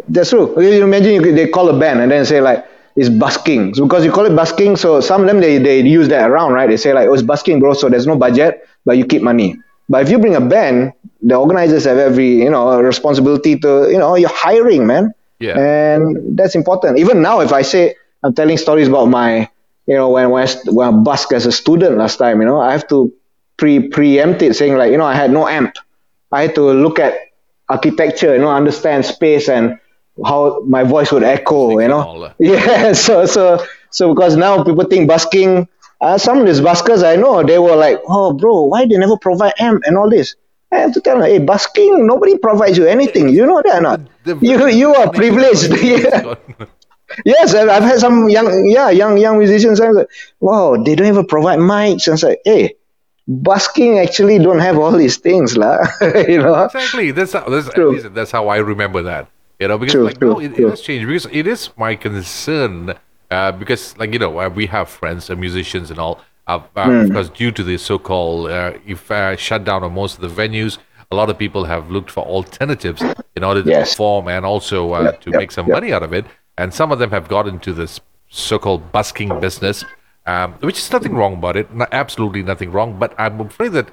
that's true. You imagine you, they call a band and then say like it's busking. So because you call it busking, so some of them they, they use that around, right? They say like, oh, it's busking, bro. So there's no budget, but you keep money. But if you bring a band, the organizers have every you know responsibility to you know you're hiring, man. Yeah. And that's important. Even now, if I say I'm telling stories about my you know when when I, when I busk as a student last time, you know I have to pre preempt it, saying like you know I had no amp. I had to look at architecture, you know, understand space and how my voice would echo, you know. Yeah, so so so because now people think busking. Uh, some of these buskers I know, they were like, "Oh, bro, why they never provide amp and all this?" I have to tell them, "Hey, busking, nobody provides you anything. You know that or not? you you are privileged." yeah. yes, I've had some young, yeah, young young musicians. I'm like, "Wow, they don't even provide mics." And say, "Hey, busking actually don't have all these things, lah." you know. Exactly. That's how, that's, that's how I remember that. You know, because true, like true, no, it, it, has changed. Because it is my concern. Uh, because like you know, uh, we have friends and musicians and all. Uh, mm. Because due to the so-called uh, if uh, shutdown of most of the venues, a lot of people have looked for alternatives in order to yes. perform and also uh, yep, to yep, make some yep. money out of it. And some of them have got into this so-called busking business, um, which is nothing wrong about it. absolutely nothing wrong. But I'm afraid that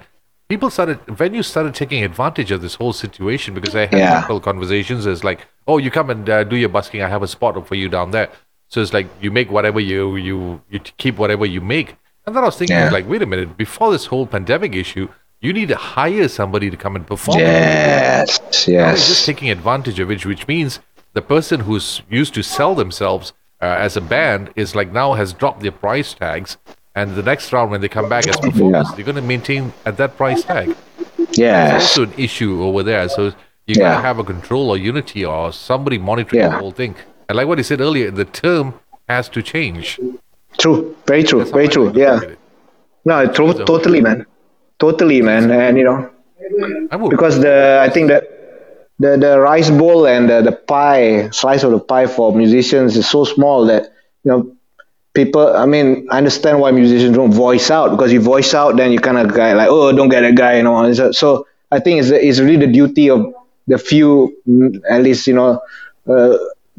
people started venues started taking advantage of this whole situation because I had yeah. conversations. It's like, oh, you come and uh, do your busking. I have a spot for you down there. So it's like you make whatever you you you keep whatever you make. And then I was thinking, yeah. like, wait a minute, before this whole pandemic issue, you need to hire somebody to come and perform. Yes, yes. just taking advantage of it, which means the person who's used to sell themselves uh, as a band is like now has dropped their price tags and the next round when they come back as performers, yeah. they're going to maintain at that price tag. Yeah, it's also an issue over there. So you yeah. got to have a control or unity or somebody monitoring yeah. the whole thing. And like what he said earlier, the term has to change. True, very true, very true. Yeah, no, true, totally, man, totally, man, and you know, because the I think that the the rice bowl and the, the pie slice of the pie for musicians is so small that you know people i mean i understand why musicians don't voice out because you voice out then you kind of guy like oh don't get that guy you know. So i think it's, it's really the duty of the few at least you know uh,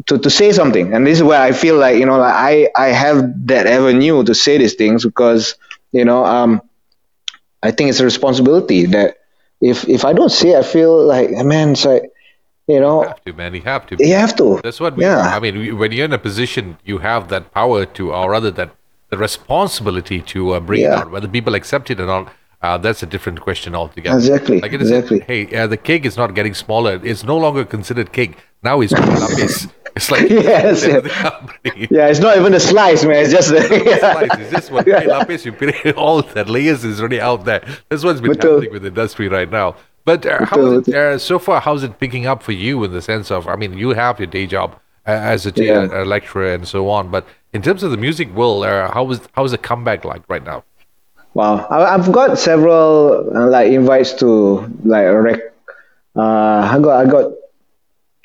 to, to say something and this is where i feel like you know like i i have that avenue to say these things because you know um i think it's a responsibility that if if i don't say i feel like man it's like you know, you have to, man. You have to. You have to. That's what. We, yeah. I mean, when you're in a position, you have that power to, or rather, that the responsibility to uh, bring yeah. it out. Whether people accept it or not, uh, that's a different question altogether. Exactly. Like it is, exactly. hey, uh, the cake is not getting smaller. It's no longer considered cake. Now it's up. It's like Yes, yeah. Yeah, it's not even a slice, man. It's just the, Slice. It's just what hey, lapis, you put all that layers is already out there. That's what's been Betul. happening with the industry right now. But uh, Betul, it, uh, so far? How's it picking up for you in the sense of? I mean, you have your day job uh, as a, Yeah. a lecturer and so on. But in terms of the music world, uh, how is how is the comeback like right now? Wow, I, I've got several uh, like invites to like rec. Uh, I got I got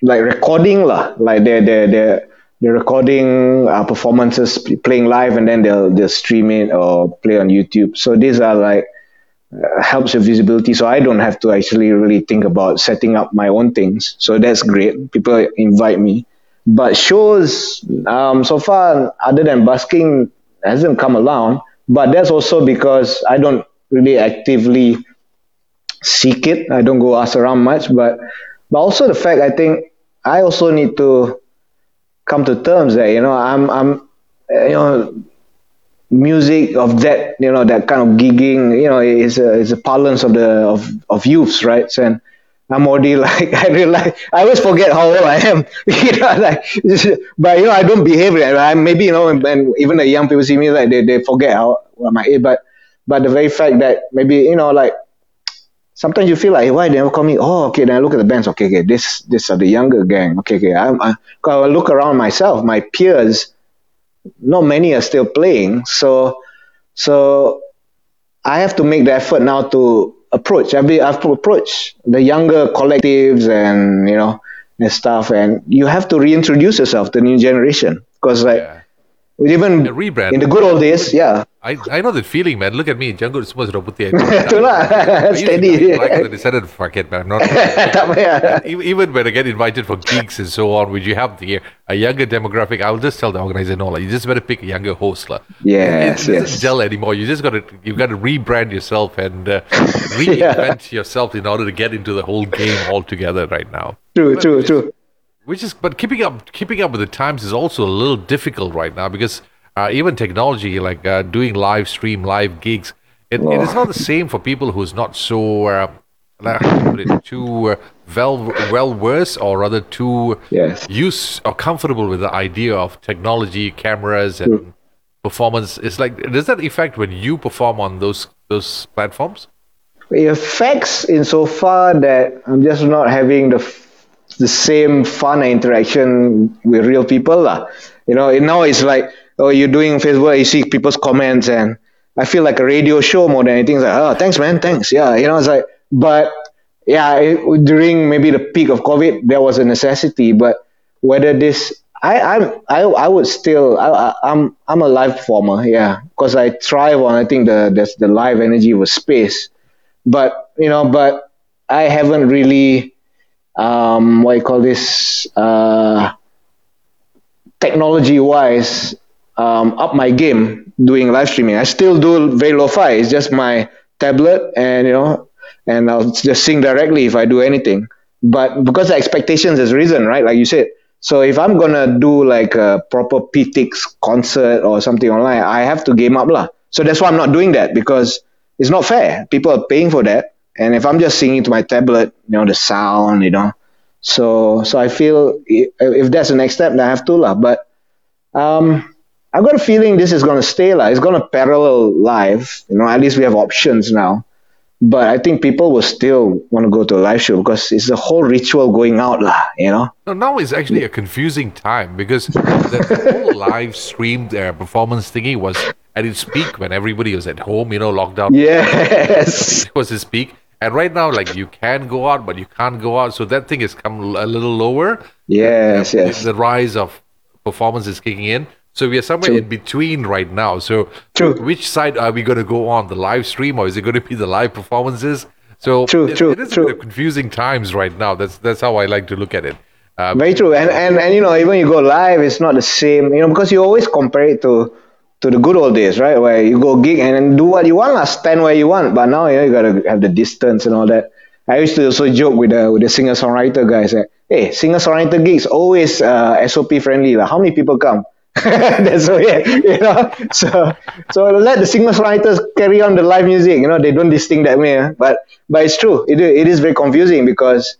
like recording lah. Like they they they they're recording uh, performances playing live and then they'll they'll stream it or play on YouTube. So these are like uh, helps your visibility. So I don't have to actually really think about setting up my own things. So that's great. People invite me, but shows um, so far other than busking hasn't come along. But that's also because I don't really actively seek it. I don't go ask around much, but but also the fact I think I also need to come to terms that you know I'm I'm you know music of that you know that kind of gigging you know is a is a parlance of the of of youths right? So, and I'm already like I realize I always forget how old I am you know like but you know I don't behave like I maybe you know and, and even the young people see me like they, they forget how my age but but the very fact that maybe you know like sometimes you feel like why they never call me? Oh okay then I look at the bands. Okay okay this this are the younger gang. Okay okay I'm, I, 'cause I look around myself. My peers not many are still playing. So so I have to make the effort now to approach I mean, I have to approach the younger collectives and you know and stuff. And you have to reintroduce yourself to the new generation. Because like Yeah. even A rebrand. in the good old days yeah I, I know that feeling, man. Look at me, Django semua sudah putih. Itulah, steady. Like, I decided, fuck it, man. Not Tak payah. even when I get invited for gigs and so on, which you have the a younger demographic, I'll just tell the organizer, no, like you just better pick a younger host, lah. Yes, it, it yes. gel anymore. You just got to you got to rebrand yourself and uh, reinvent yourself in order to get into the whole game altogether right now. true true true Which is, but keeping up, keeping up with the times is also a little difficult right now because uh, even technology, like uh, doing live stream, live gigs, it, it is not the same for people who's not so, uh, like, how to put it, too uh, well well versed or rather too Yes. used or comfortable with the idea of technology, cameras, and performance. It's like does that affect when you perform on those those platforms? it affects in so far that I'm just not having the f- the same fun and interaction with real people lah. You know, now it's like oh you're doing Facebook, you see people's comments, and I feel like a radio show more than anything. It's like oh thanks man, thanks yeah. You know, it's like but yeah it, during maybe the peak of COVID there was a necessity, but whether this I I'm I I would still I, I I'm I'm a live performer yeah because I thrive on I think the there's the live energy of a space but you know, but I haven't really um, what you call this uh, technology wise um, up my game doing live streaming. I still do very lo-fi. It's just my tablet and you know, and I'll just sing directly if I do anything. But because the expectations has risen, right? Like you said. So if I'm gonna do like a proper PTX concert or something online, I have to game up lah. So that's why I'm not doing that because it's not fair. People are paying for that, and if I'm just singing to my tablet, you know, the sound, you know, so so I feel if that's the next step, then I have to lah. But um, I've got a feeling this is gonna stay lah. It's gonna parallel live. You know, at least we have options now. But I think people will still want to go to a live show because it's the whole ritual going out lah. You know. No, now is actually a confusing time because the, whole live streamed uh, performance thingy was at its peak when everybody was at home, you know, lockdown. Yes. It was its peak. And right now, like you can go out, but you can't go out. So that thing has come a little lower. Yes. The- Yes. The rise of performance is kicking in. So we are somewhere True. in between right now. So True. which side are we going to go on? The live stream or is it going to be the live performances? So True, it, true, it is true. of confusing times right now. That's that's how I like to look at it. Uh, Very true. And, and and you know, even you go live, it's not the same. You know, because you always compare it to to the good old days, right? Where you go gig and then do what you want, lah, stand where you want. But now you know you gotta have the distance and all that. I used to also joke with the with the singer songwriter guys that hey, singer songwriter gigs always uh, SOP friendly lah. How many people come? That's so yeah, you know. So so let the singer songwriters carry on the live music. You know, they don't distinct that way. But but it's true. It, it is very confusing because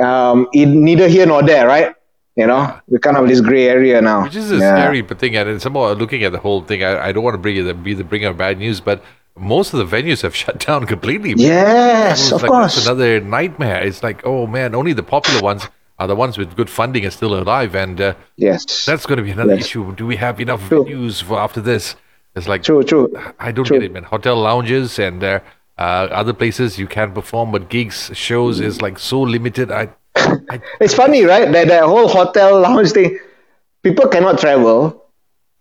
um, it neither here nor there, right? You know, we're kind of this gray area now. Which is a Yeah. scary thing, and somehow looking at the whole thing, I, I don't want to bring it be the bringer of bad news, but most of the venues have shut down completely. Yes, of like, course. That's another nightmare. It's like, oh man, only the popular ones are the ones with good funding are still alive, and uh, Yes. that's going to be another Yes. issue. Do we have enough True. venues for after this? It's like true, true. I don't True. get it, man. Hotel lounges and uh, uh, other places you can perform, but gigs, shows is like so limited. I, I It's funny, right? That that whole hotel lounge thing. People cannot travel,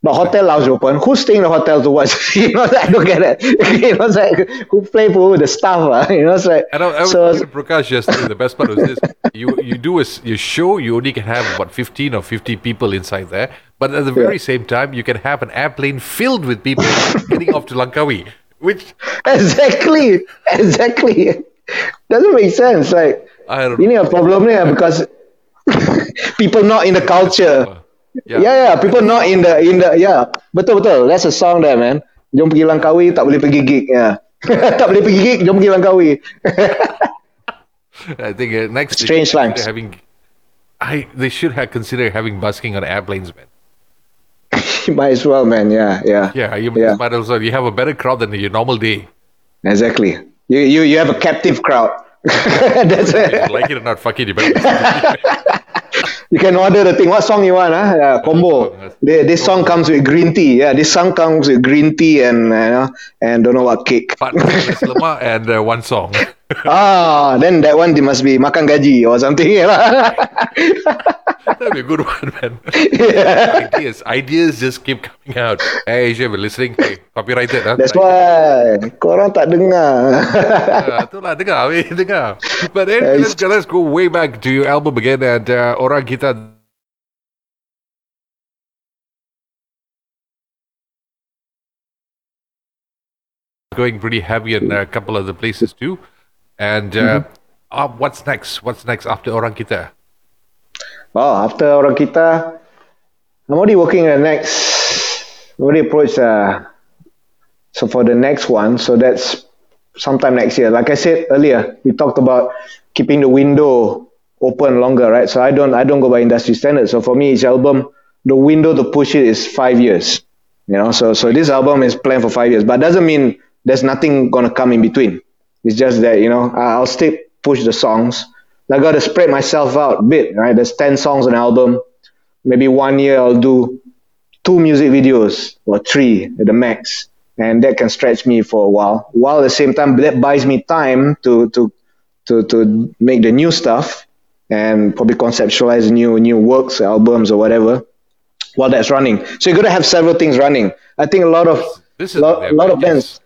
but hotel lounge open. Who's staying in the hotel to watch? you know, I don't get it. you know, it's like who play for who? The staff, ah. You know, it's like And I, I was so. to Prakash yesterday. The best part was this: you you do a your show, you only can have about fifteen or fifty people inside there, but at the very same time, you can have an airplane filled with people heading off to Langkawi, which Exactly, exactly. Doesn't make sense. Like I don't ini a problem ni because people not in the culture. Yeah. Yeah, yeah, people not in the in the yeah. Betul betul. That's a song there, man. Jom pergi Langkawi tak boleh pergi gig. Yeah. tak boleh pergi gig, jom pergi Langkawi. I think uh, next Strange lines. having. I they should have considered having busking on airplanes, man. Might as well, man. Yeah, yeah. Yeah, you Yeah. might as well. You have a better crowd than your normal day. Exactly. You you you have a captive crowd. That's it. like it or not, fuck it. You better listen to it. You can order the thing. What song you want? Huh? Yeah, combo. The, this song comes with green tea. Yeah, this song comes with green tea and know, and don't know what cake. Lemak and uh, one song. ah, then that one must be makan gaji or something. That'd be a good one, man. Ideas, ideas just keep coming out. Hey, Asia, we're listening. Hey, copyrighted, huh? That's why korang tak dengar. Uh, itulah, dengar, weh, dengar. But anyway, let's, let's go way back to your album again and uh, Orang Kita. Going pretty heavy in a couple other places too. And uh, uh, what's next? What's next after Orang Kita? Oh, after orang kita, I'm already working on the next. Already approached. Uh, so for the next one, so that's sometime next year. Like I said earlier, we talked about keeping the window open longer, right? So I don't, I don't go by industry standards. So for me, each album, the window to push it is five years. You know, so so this album is planned for five years, but doesn't mean there's nothing gonna come in between. It's just that you know I'll still push the songs. I got to spread myself out a bit, right? There's ten songs on an album. Maybe one year I'll do two music videos or three at the max, and that can stretch me for a while. While at the same time, that buys me time to to to to make the new stuff and probably conceptualize new new works, albums or whatever. While that's running, so you got to have several things running. I think a lot of This is lot, their lot of bands.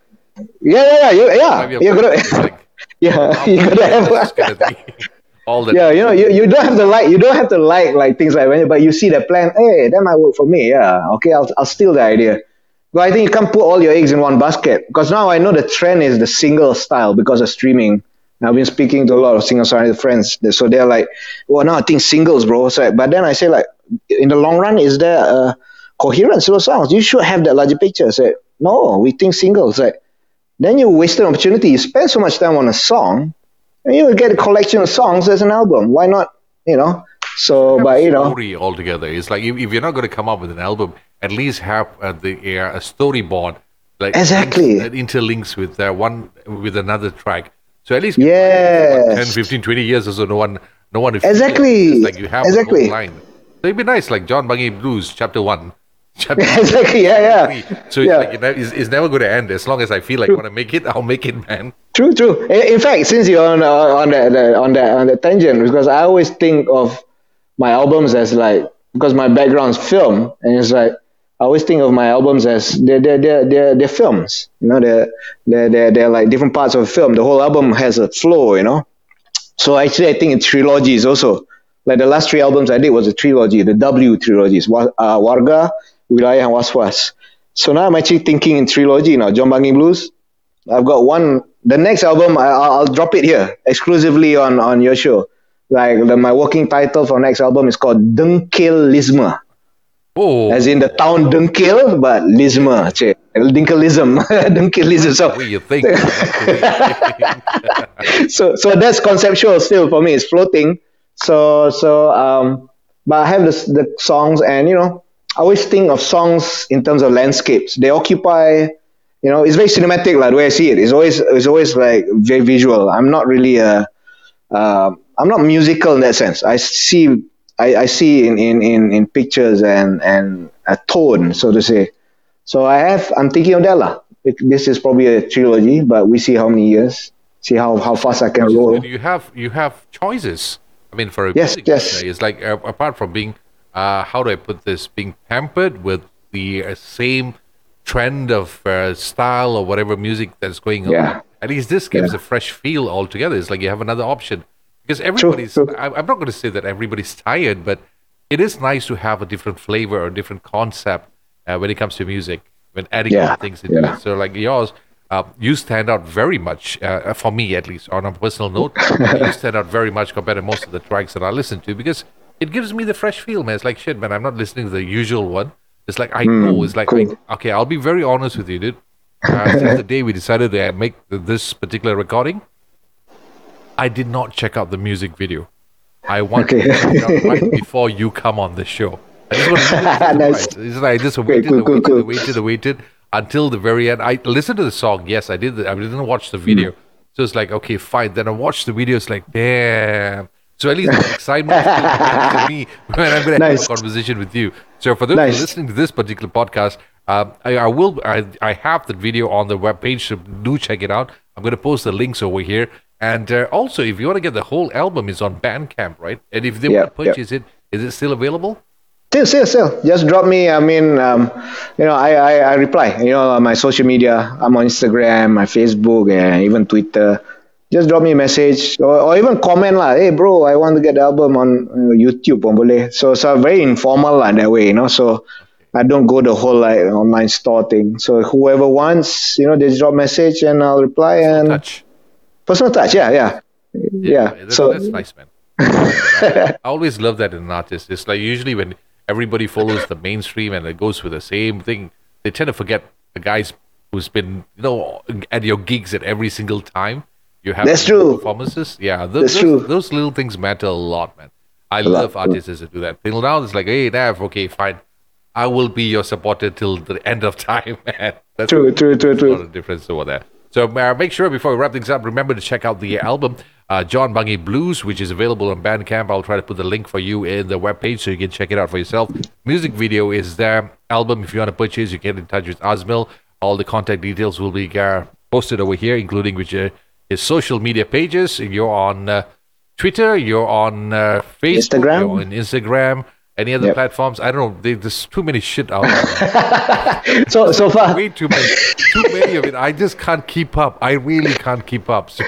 Yeah, yeah, yeah, you, yeah. You plan is gotta, like, yeah, you gotta have. thing. All the yeah, you know, you, you don't have to like you don't have to like like things like when but you see the plan, hey, that might work for me. Yeah, okay, I'll I'll steal the idea. But I think you can't put all your eggs in one basket because now I know the trend is the single style because of streaming. I've been speaking to a lot of singer songwriter friends, so they're like, "Well, no, I think singles, bro." So, but then I say, like, in the long run, is there a coherence to the songs? You should have that larger picture. Say, no, we think singles. Like, then you waste an opportunity. You spend so much time on a song, and you will get a collection of songs as an album. Why not? You know. So, but you know, story altogether. It's like if, if you're not going to come up with an album, at least have uh, the uh, a storyboard, like Exactly. that interlinks with uh, one with another track. So at least Yes. 10, 15, 20 years or so, no one, no one. Exactly. Like you have Exactly. So it'd be nice, like John Bungy Blues, chapter one, exactly. Yeah, yeah. So it's yeah. like it's, it's never going to end. As long as I feel like I want to make it, I'll make it, man. True, true. In, in fact, since you're on uh, on that the, on that on that tangent, because I always think of my albums as like because my background is film, and it's like I always think of my albums as they're they're they're they're, they're films. You know, they're, they're they're they're like different parts of a film. The whole album has a flow. You know, so actually, I think it's trilogies also. Like the last three albums I did was a trilogy, the W trilogies, uh, Warga, Wilayah, and Was-Was. So now I'm actually thinking in trilogy now. John Bungy Blues, I've got one. The next album, I, I'll, I'll drop it here exclusively on on your show. Like the, my working title for next album is called Dengkil Lisma, Oh, as in the town Dengkil, but Lisma, cik. Dengkilism, Dengkilism. So, what you think. so so that's conceptual still for me. It's floating. So so um, but I have the the songs, and you know, I always think of songs in terms of landscapes. They occupy, you know, it's very cinematic, like the way I see it. It's always it's always like very visual. I'm not really a, uh, I'm not musical in that sense. I see I, I see in, in, in, in pictures and and a tone, so to say. So I have I'm thinking of that lah. This is probably a trilogy, but we see how many years, see how, how fast I can roll. You have you have choices. I mean, for a Yes, yes. it's like uh, apart from being, uh, how do I put this, being pampered with the uh, same trend of uh, style or whatever music that's going on. Yeah. At least this gives Yeah. a fresh feel altogether. It's like you have another option because everybody's. I, I'm not going to say that everybody's tired, but it is nice to have a different flavor or a different concept uh, when it comes to music. When adding Yeah, things into yeah. it. So like yours, uh, you stand out very much uh, for me at least on a personal note. you stand out very much compared to most of the tracks that I listen to because it gives me the fresh feel, man. It's like shit, man. I'm not listening to the usual one. It's like I know. It's like cool. I, okay. I'll be very honest with you, dude. Uh, since the day we decided to make this particular recording, I did not check out the music video. I want Okay. to check it out right before you come on the show. I just want to Nice. It's like I just waited, cool, cool, waited, cool. waited, and waited until the very end. I listened to the song. Yes, I did. the- I didn't watch the video. So it's like, okay, fine. Then I watched the video. It's like, damn. So at least the excitement to me when I'm going to Nice. have a conversation with you. So for those who are listening to this particular podcast, um, I, I will. I, I have the video on the webpage, so do check it out. I'm going to post the links over here. And uh, also, if you want to get the whole album, is on Bandcamp, right? And if they Yeah, want to yeah. it, is it still available? Still, still, still. Just drop me. I mean, um, you know, I, I, I reply. You know, on my social media. I'm on Instagram, my Facebook, and even Twitter. Just drop me a message or, or even comment lah. Hey, bro, I want to get the album on uh, YouTube pun boleh. So, so very informal lah that way. You know, so I don't go the whole like online store thing. So whoever wants, you know, they just drop message and I'll reply and Touch. personal touch. Yeah, yeah, yeah. that- so that's nice, man. I always love that in an artist. It's like usually when everybody follows the mainstream and it goes with the same thing, they tend to forget the guys who's been, you know, at your gigs at every single time. You have That's true. performances. Yeah, those, That's those, true. those little things matter a lot, man. I lot, love artists that do that. Till now, it's like, hey, Nav, okay, fine. I will be your supporter till the end of time, man. That's True, true, true, a true. lot of difference over there. So uh, make sure before we wrap things up, remember to check out the album, uh, John Bungy Blues, which is available on Bandcamp. I'll try to put the link for you in the webpage so you can check it out for yourself. Music video is there. Album, if you want to purchase, you get in touch with Azmyl. All the contact details will be uh, posted over here, including which uh, his social media pages. You're on uh, Twitter, you're on uh, Facebook, Instagram. you're on Instagram. Any other Yep. platforms? I don't know. There- There's too many shit out there. So so far, way too many, too many of it. I just can't keep up. I really can't keep up. So,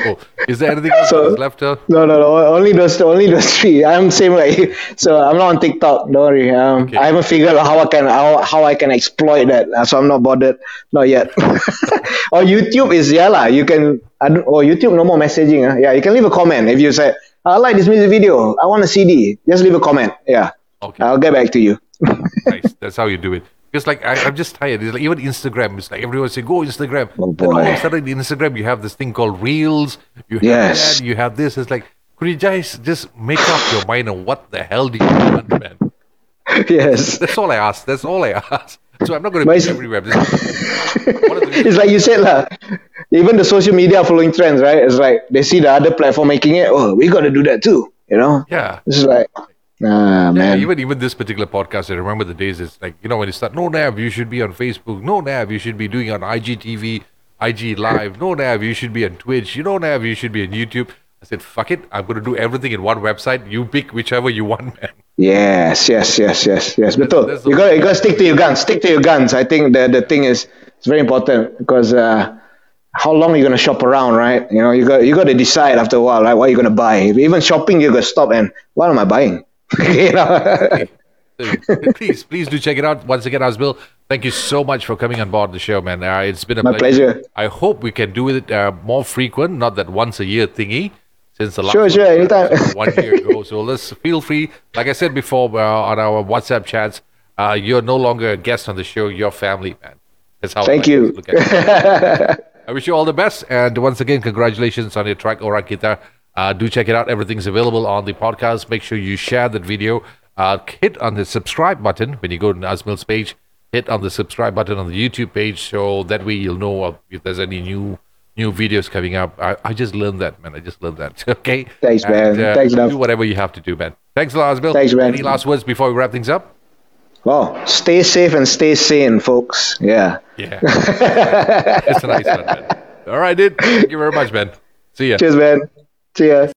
is there anything else So- left? Uh, No, no, no. Only those, only those three. I'm same like you. So I'm not on TikTok. Don't worry. Um, Okay. I haven't figured out how I can how, how I can exploit that. Uh, So I'm not bothered. Not yet. or YouTube is yeah lah. You can. I don't, or YouTube no more messaging. Uh. Yeah, you can leave a comment if you say I like this music video. I want a CD. Just leave a comment. Yeah, okay, I'll get back to you. nice. That's how you do it. Because like I, I'm just tired. It's like even Instagram. It's like everyone say go Instagram. Oh, Then all of boy. a sudden, Instagram, you have this thing called Reels. You have Yes. that. You have this. It's like could you guys just make up your mind on what the hell do you want, man? yes. That's all I ask. That's all I ask. So I'm not going to be it's- everywhere. This one of the it's like you said lah. Even the social media following trends, right? It's like they see the other platform making it. Oh, we got to do that too. You know. yeah. It's like, nah, Yeah, even even this particular podcast, I remember the days. It's like you know when you start. No, Nav, you should be on Facebook. No, Nav, you should be doing on IGTV, IG Live. No, Nav, you should be on Twitch. You know, Nav, you should be on YouTube. I said, fuck it. I'm going to do everything in one website. You pick whichever you want, man. Yes, yes, yes, yes, yes. Betul. that's the- You got you got to stick to your guns. Stick to your guns. I think the the thing is it's very important because uh, how long are you gonna shop around, right? You know, you got you got to decide after a while, right? What are you gonna buy? Even shopping, you got to stop and what am I buying? you know. Please, please do check it out. Once again, Azmyl, thank you so much for coming on board the show, man. Uh, it's been a My pleasure. I hope we can do it uh, more frequent, not that once a year thingy. Since the last Sure, one sure, anytime. one year ago, so let's feel free. Like I said before uh, on our WhatsApp chats, uh, you're no longer a guest on the show. You're family, man. That's how. I Thank you. Look at it. I wish you all the best, and once again, congratulations on your track, Orang Kita. Uh, do check it out. Everything's available on the podcast. Make sure you share that video. uh, hit on the subscribe button when you go to Nazmil's page. Hit on the subscribe button on the YouTube page, so that way you'll know if there's any new new videos coming up. I, I just learned that, man. I just learned that. Okay. Thanks, man. And, uh, Thanks, man. Do whatever you have to do, man. Thanks a lot, Nazmil. Thanks, man. Any last words before we wrap things up? Well, stay safe and stay sane, folks. Yeah. Yeah. It's a nice one, man. All right, dude. Thank you very much, man. See ya. Cheers, man. See ya.